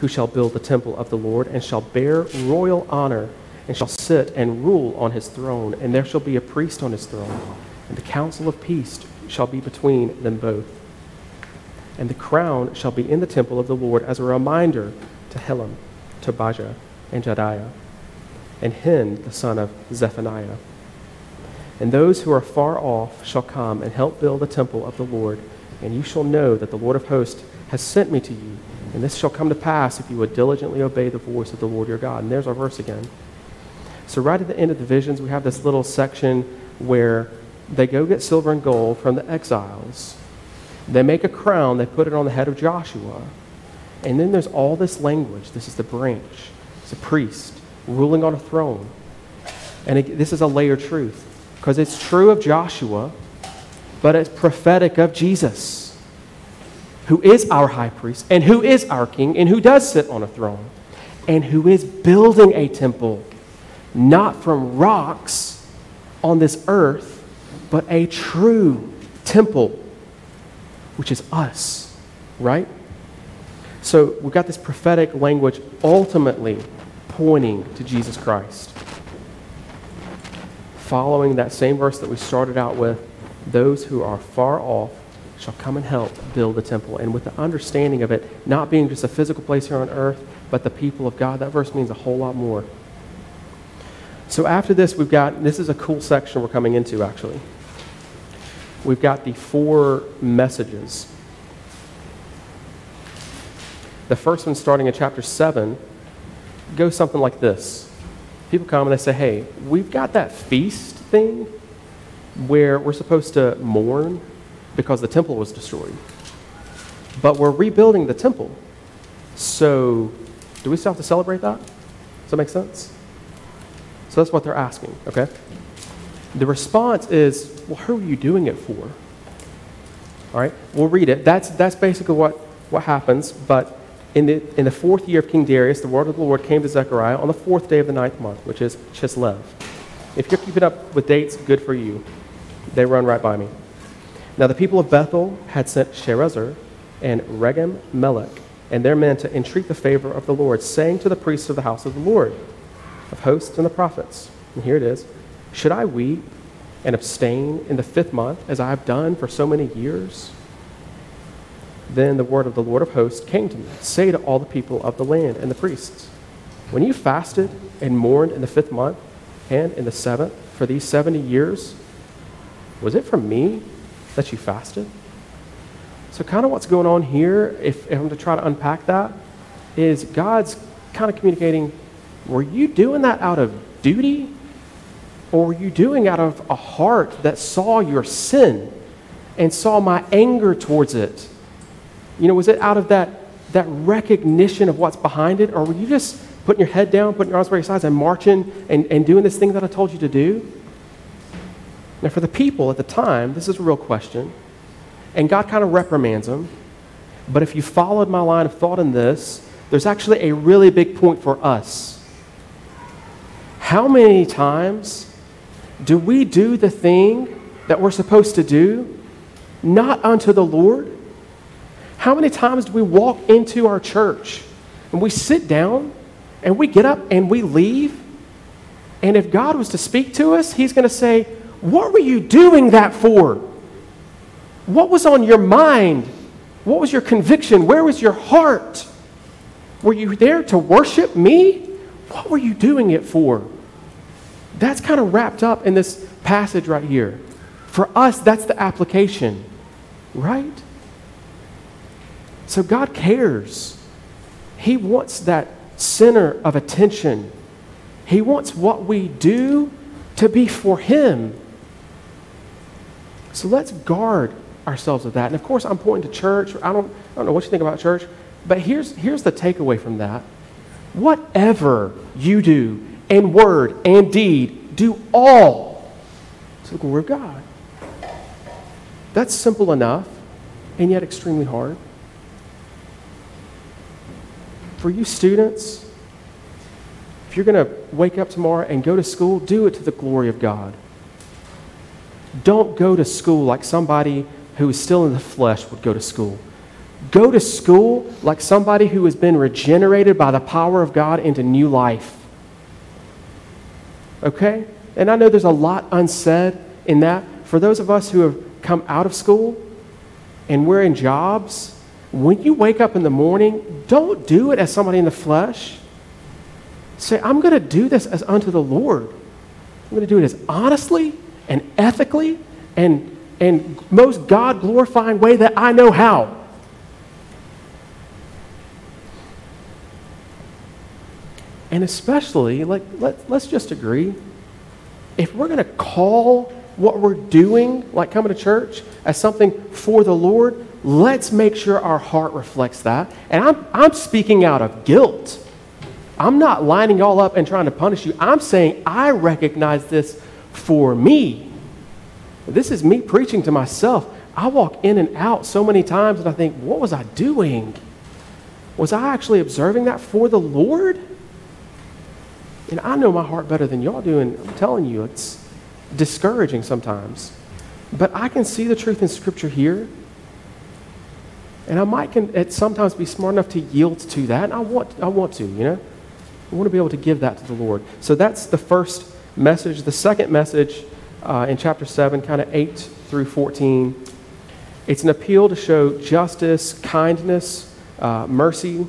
who shall build the temple of the Lord, and shall bear royal honor, and shall sit and rule on his throne, and there shall be a priest on his throne, and the counsel of peace shall be between them both. And the crown shall be in the temple of the Lord as a reminder to Helem, Tobijah, and Jedaiah and Hen, the son of Zephaniah. And those who are far off shall come and help build the temple of the Lord, and you shall know that the Lord of hosts has sent me to you, And this shall come to pass if you would diligently obey the voice of the Lord your God. And there's our verse again. So, right at the end of the visions, we have this little section where they go get silver and gold from the exiles. They make a crown, they put it on the head of Joshua. And then there's all this language. This is the branch, it's a priest ruling on a throne. And it, this is a layer truth because it's true of Joshua, but it's prophetic of Jesus, who is our high priest, and who is our king, and who does sit on a throne, and who is building a temple, not from rocks on this earth, but a true temple, which is us, right? So we've got this prophetic language ultimately pointing to Jesus Christ. Following that same verse that we started out with, those who are far off shall come and help build the temple. And with the understanding of it not being just a physical place here on earth, but the people of God, that verse means a whole lot more. So after this, we've got this is a cool section we're coming into actually. We've got the four messages. The first one, starting in chapter 7, goes something like this People come and they say, Hey, we've got that feast thing where we're supposed to mourn because the temple was destroyed. But we're rebuilding the temple. So, do we still have to celebrate that? Does that make sense? So that's what they're asking, okay? The response is, well, who are you doing it for? All right, we'll read it. That's, that's basically what, what happens. But in the, in the fourth year of King Darius, the word of the Lord came to Zechariah on the fourth day of the ninth month, which is Chislev. If you're keeping up with dates, good for you. They run right by me. Now the people of Bethel had sent Sharezer and Regem Melech and their men to entreat the favor of the Lord, saying to the priests of the house of the Lord, of hosts and the prophets, and here it is, should I weep and abstain in the fifth month, as I have done for so many years? Then the word of the Lord of hosts came to me Say to all the people of the land and the priests, When you fasted and mourned in the fifth month and in the seventh for these 70 years, was it from me that you fasted? So, kind of what's going on here, if, if I'm to try to unpack that, is God's kind of communicating were you doing that out of duty? Or were you doing out of a heart that saw your sin and saw my anger towards it? You know, was it out of that, that recognition of what's behind it? Or were you just putting your head down, putting your arms by your sides, and marching and, and doing this thing that I told you to do? Now, for the people at the time, this is a real question. And God kind of reprimands them. But if you followed my line of thought in this, there's actually a really big point for us. How many times do we do the thing that we're supposed to do not unto the Lord? How many times do we walk into our church and we sit down and we get up and we leave? And if God was to speak to us, He's going to say, What were you doing that for? What was on your mind? What was your conviction? Where was your heart? Were you there to worship me? What were you doing it for? That's kind of wrapped up in this passage right here. For us, that's the application, right? So God cares. He wants that center of attention. He wants what we do to be for Him. So let's guard ourselves of that. And of course, I'm pointing to church. I don't, I don't know what you think about church, but here's, here's the takeaway from that. Whatever you do in word and deed, do all to the glory of God. That's simple enough and yet extremely hard. For you students, if you're going to wake up tomorrow and go to school, do it to the glory of God. Don't go to school like somebody who is still in the flesh would go to school. Go to school like somebody who has been regenerated by the power of God into new life. Okay? And I know there's a lot unsaid in that. For those of us who have come out of school and we're in jobs, when you wake up in the morning, don't do it as somebody in the flesh. Say, I'm going to do this as unto the Lord. I'm going to do it as honestly and ethically and, and most God glorifying way that I know how. And especially, like, let, let's just agree if we're going to call what we're doing, like coming to church, as something for the Lord, let's make sure our heart reflects that. And I'm, I'm speaking out of guilt. I'm not lining y'all up and trying to punish you. I'm saying I recognize this for me. This is me preaching to myself. I walk in and out so many times and I think, what was I doing? Was I actually observing that for the Lord? And I know my heart better than y'all do, and I'm telling you, it's discouraging sometimes. But I can see the truth in Scripture here. And I might can, sometimes be smart enough to yield to that. And I want, I want to, you know? I want to be able to give that to the Lord. So that's the first message. The second message uh, in chapter 7, kind of 8 through 14, it's an appeal to show justice, kindness, uh, mercy.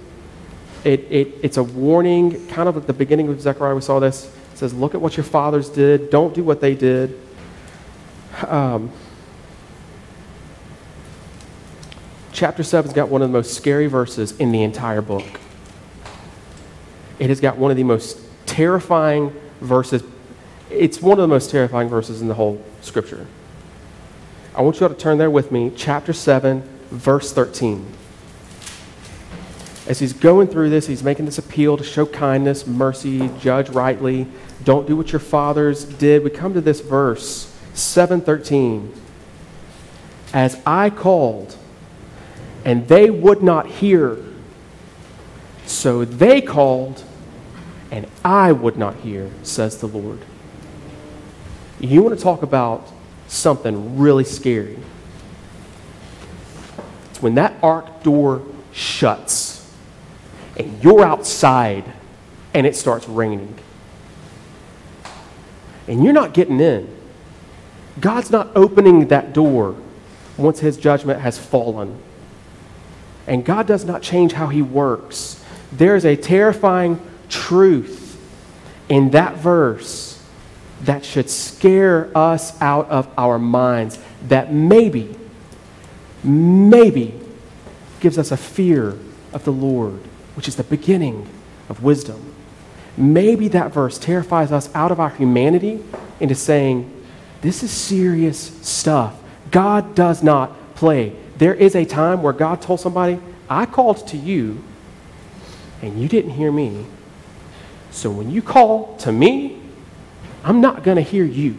It, it, it's a warning, kind of at the beginning of Zechariah, we saw this. It says, Look at what your fathers did, don't do what they did. Um, chapter 7's got one of the most scary verses in the entire book. It has got one of the most terrifying verses. It's one of the most terrifying verses in the whole scripture. I want you all to turn there with me, chapter 7, verse 13. As he's going through this, he's making this appeal to show kindness, mercy, judge rightly, don't do what your fathers did. We come to this verse, 713. As I called, and they would not hear, so they called, and I would not hear, says the Lord. You want to talk about something really scary? It's when that ark door shuts and you're outside and it starts raining. And you're not getting in. God's not opening that door once his judgment has fallen. And God does not change how he works. There is a terrifying truth in that verse that should scare us out of our minds, that maybe, maybe gives us a fear of the Lord, which is the beginning of wisdom. Maybe that verse terrifies us out of our humanity into saying, This is serious stuff. God does not play. There is a time where God told somebody, I called to you, and you didn't hear me. So when you call to me, I'm not going to hear you.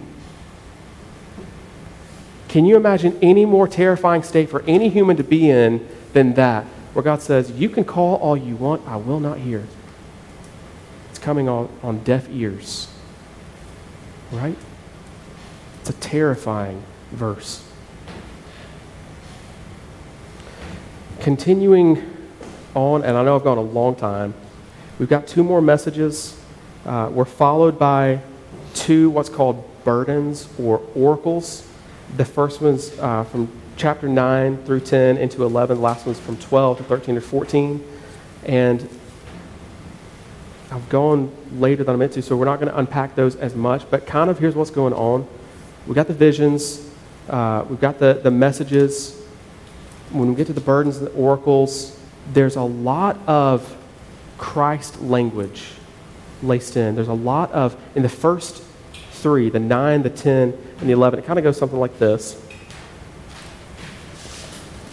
Can you imagine any more terrifying state for any human to be in than that, where God says, You can call all you want, I will not hear? It's coming on, on deaf ears. Right? It's a terrifying verse. Continuing on, and I know I've gone a long time, We've got two more messages. Uh, we're followed by two what's called burdens or oracles. The first one's uh, from chapter 9 through 10 into 11. The last one's from 12 to 13 to 14. And I've gone later than I meant to, so we're not going to unpack those as much. But kind of here's what's going on. We've got the visions, uh, we've got the, the messages. When we get to the burdens and the oracles, there's a lot of Christ language laced in. There's a lot of, in the first three, the 9, the 10, and the 11, it kind of goes something like this.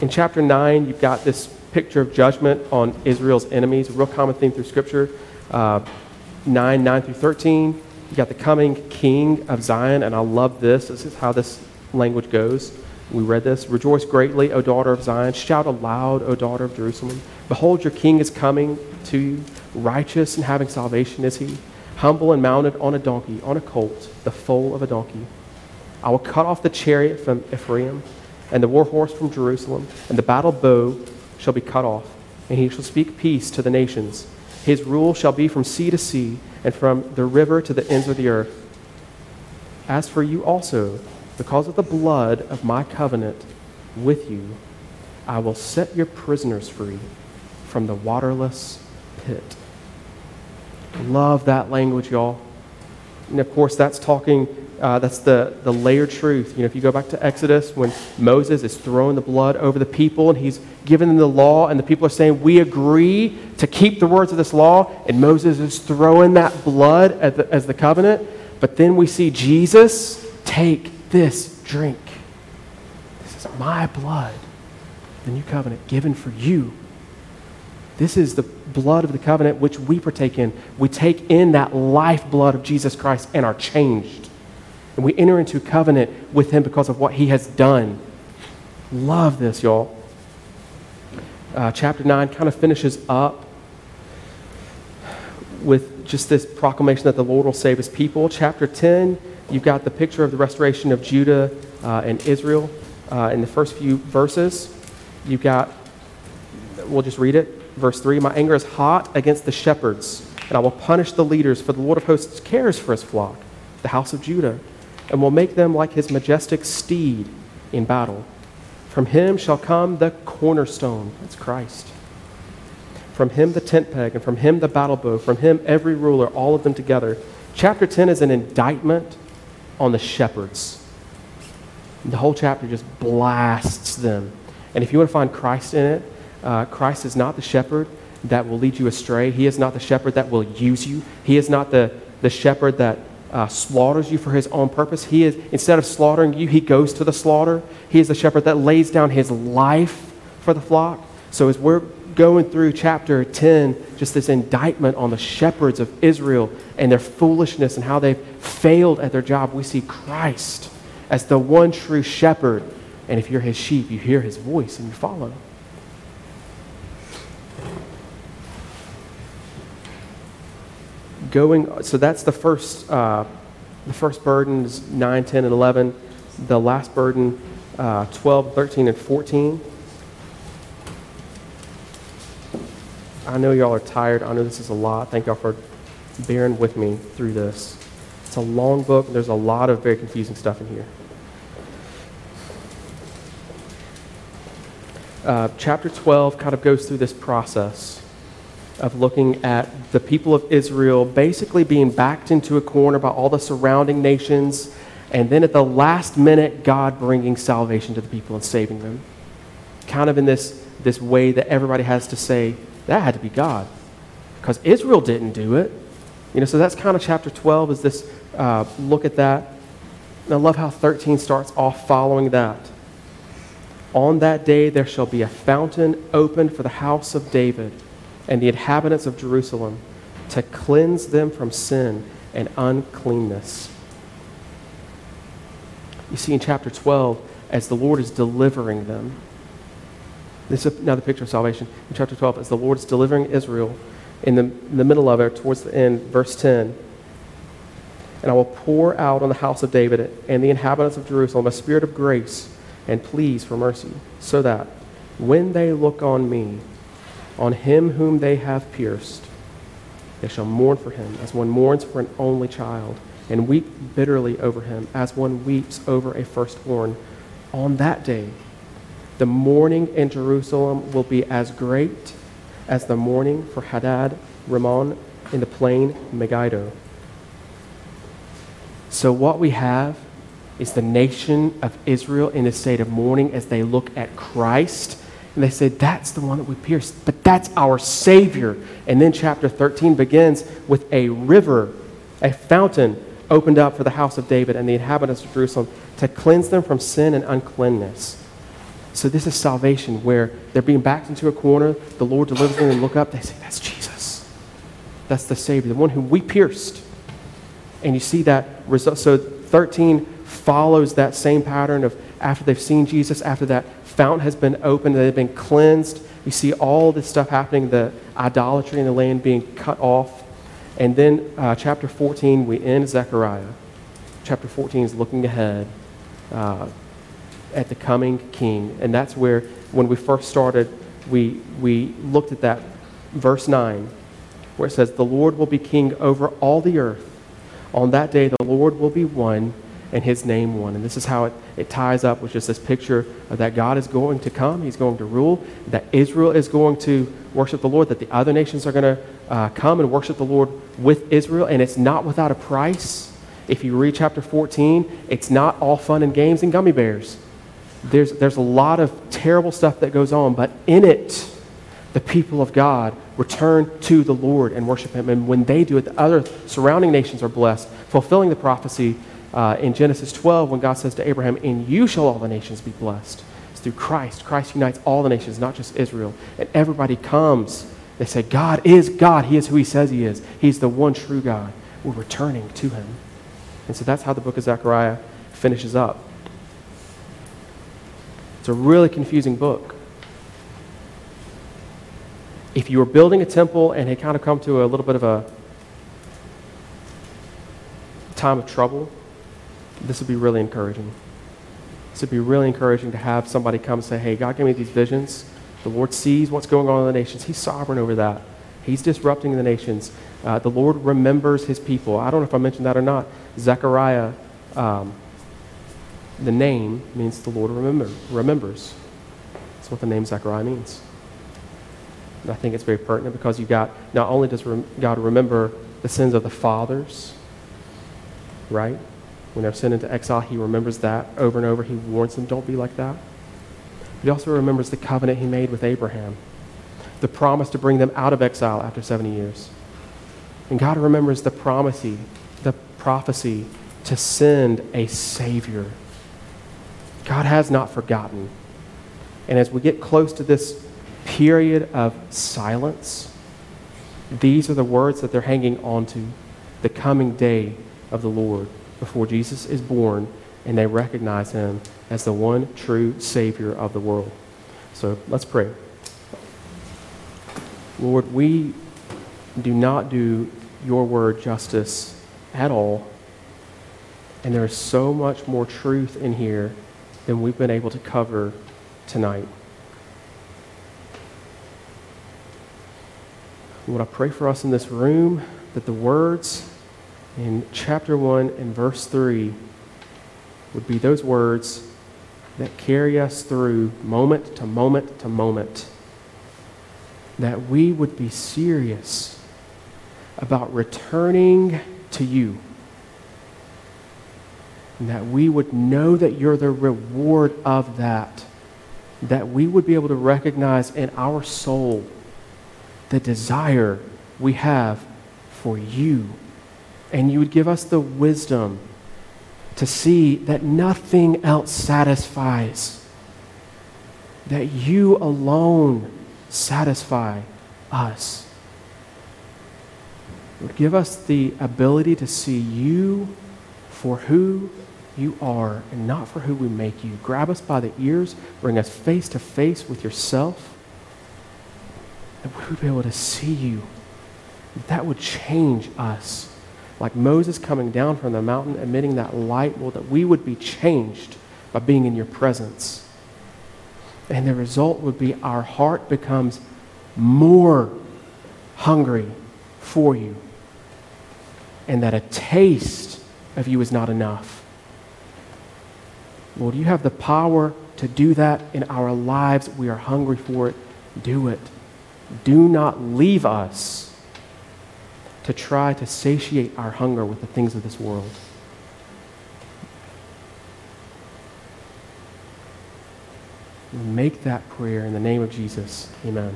In chapter 9, you've got this picture of judgment on Israel's enemies, a real common theme through Scripture. Uh, 9, 9 through 13, you got the coming king of Zion, and I love this. This is how this language goes. We read this. Rejoice greatly, O daughter of Zion. Shout aloud, O daughter of Jerusalem. Behold, your king is coming to you. Righteous and having salvation is he. Humble and mounted on a donkey, on a colt, the foal of a donkey. I will cut off the chariot from Ephraim, and the war horse from Jerusalem, and the battle bow shall be cut off, and he shall speak peace to the nations. His rule shall be from sea to sea, and from the river to the ends of the earth. As for you also, because of the blood of my covenant with you, I will set your prisoners free from the waterless pit. Love that language, y'all. And of course, that's talking uh, that's the, the layered truth. You know, if you go back to Exodus, when Moses is throwing the blood over the people and he's giving them the law, and the people are saying, We agree to keep the words of this law, and Moses is throwing that blood the, as the covenant. But then we see Jesus take this drink. This is my blood, the new covenant given for you. This is the blood of the covenant which we partake in. We take in that lifeblood of Jesus Christ and are changed. And we enter into covenant with him because of what he has done. Love this, y'all. Uh, chapter 9 kind of finishes up with just this proclamation that the Lord will save his people. Chapter 10, you've got the picture of the restoration of Judah uh, and Israel uh, in the first few verses. You've got, we'll just read it. Verse 3 My anger is hot against the shepherds, and I will punish the leaders, for the Lord of hosts cares for his flock, the house of Judah and will make them like his majestic steed in battle. From him shall come the cornerstone, that's Christ. From him the tent peg, and from him the battle bow, from him every ruler, all of them together. Chapter 10 is an indictment on the shepherds. The whole chapter just blasts them. And if you want to find Christ in it, uh, Christ is not the shepherd that will lead you astray. He is not the shepherd that will use you. He is not the, the shepherd that uh, slaughters you for his own purpose. He is, instead of slaughtering you, he goes to the slaughter. He is the shepherd that lays down his life for the flock. So as we're going through chapter 10, just this indictment on the shepherds of Israel and their foolishness and how they've failed at their job, we see Christ as the one true shepherd. And if you're his sheep, you hear his voice and you follow. going, so that's the first, uh, the first burden is 9, 10, and 11. The last burden, uh, 12, 13, and 14. I know y'all are tired. I know this is a lot. Thank y'all for bearing with me through this. It's a long book. There's a lot of very confusing stuff in here. Uh, chapter 12 kind of goes through this process of looking at the people of Israel basically being backed into a corner by all the surrounding nations, and then at the last minute, God bringing salvation to the people and saving them. Kind of in this, this way that everybody has to say, that had to be God. Because Israel didn't do it. You know, so that's kind of chapter 12 is this uh, look at that. And I love how 13 starts off following that. On that day there shall be a fountain opened for the house of David and the inhabitants of Jerusalem to cleanse them from sin and uncleanness. You see in chapter 12, as the Lord is delivering them, this is another picture of salvation. In chapter 12, as the Lord is delivering Israel, in the, in the middle of it, towards the end, verse 10, and I will pour out on the house of David and the inhabitants of Jerusalem a spirit of grace and pleas for mercy, so that when they look on me, on him whom they have pierced. They shall mourn for him as one mourns for an only child, and weep bitterly over him as one weeps over a firstborn. On that day, the mourning in Jerusalem will be as great as the mourning for Hadad, Rimmon, in the plain Megiddo. So, what we have is the nation of Israel in a state of mourning as they look at Christ and they say, That's the one that we pierced, but that's our Savior. And then chapter 13 begins with a river, a fountain opened up for the house of David and the inhabitants of Jerusalem to cleanse them from sin and uncleanness. So this is salvation where they're being backed into a corner, the Lord delivers them and look up, they say, That's Jesus. That's the Savior, the one whom we pierced. And you see that result. So 13 follows that same pattern of after they've seen Jesus, after that fountain has been opened, they've been cleansed. You see all this stuff happening, the idolatry in the land being cut off. And then uh, chapter 14, we end Zechariah. Chapter 14 is looking ahead uh, at the coming king. And that's where, when we first started, we, we looked at that verse 9, where it says, The Lord will be king over all the earth. On that day, the Lord will be one and his name one. And this is how it, it ties up with just this picture of that God is going to come, he's going to rule, that Israel is going to worship the Lord, that the other nations are going to uh, come and worship the Lord with Israel, and it's not without a price. If you read chapter 14, it's not all fun and games and gummy bears. There's, there's a lot of terrible stuff that goes on, but in it, the people of God return to the Lord and worship Him. And when they do it, the other surrounding nations are blessed, fulfilling the prophecy uh, in Genesis 12 when God says to Abraham, In you shall all the nations be blessed. It's through Christ. Christ unites all the nations, not just Israel. And everybody comes. They say, God is God. He is who He says He is. He's the one true God. We're returning to Him. And so that's how the book of Zechariah finishes up. It's a really confusing book. If you were building a temple and had kind of come to a little bit of a time of trouble, this would be really encouraging. This would be really encouraging to have somebody come and say, Hey, God gave me these visions. The Lord sees what's going on in the nations. He's sovereign over that. He's disrupting the nations. Uh, the Lord remembers his people. I don't know if I mentioned that or not. Zechariah, um, the name means the Lord remember, remembers. That's what the name Zechariah means. And I think it's very pertinent because you've got, not only does God remember the sins of the fathers, right? When they're sent into exile, he remembers that over and over. He warns them, don't be like that. But he also remembers the covenant he made with Abraham, the promise to bring them out of exile after 70 years. And God remembers the prophecy, the prophecy to send a Savior. God has not forgotten. And as we get close to this period of silence, these are the words that they're hanging on to the coming day of the Lord before Jesus is born, and they recognize him as the one true Savior of the world. So let's pray. Lord, we do not do your word justice at all. And there is so much more truth in here than we've been able to cover tonight. Lord, I pray for us in this room that the words in chapter 1 and verse 3 would be those words that carry us through moment to moment to moment. That we would be serious about returning to you. And that we would know that you're the reward of that. That we would be able to recognize in our soul the desire we have for you. And you would give us the wisdom to see that nothing else satisfies, that you alone satisfy us. Give us the ability to see you for who you are and not for who we make you. Grab us by the ears, bring us face to face with yourself, and we would be able to see you. That would change us. Like Moses coming down from the mountain, emitting that light, well, that we would be changed by being in your presence. And the result would be our heart becomes more hungry for you and that a taste of you is not enough. Lord, you have the power to do that in our lives. We are hungry for it. Do it. Do not leave us to try to satiate our hunger with the things of this world. Make that prayer in the name of Jesus. Amen.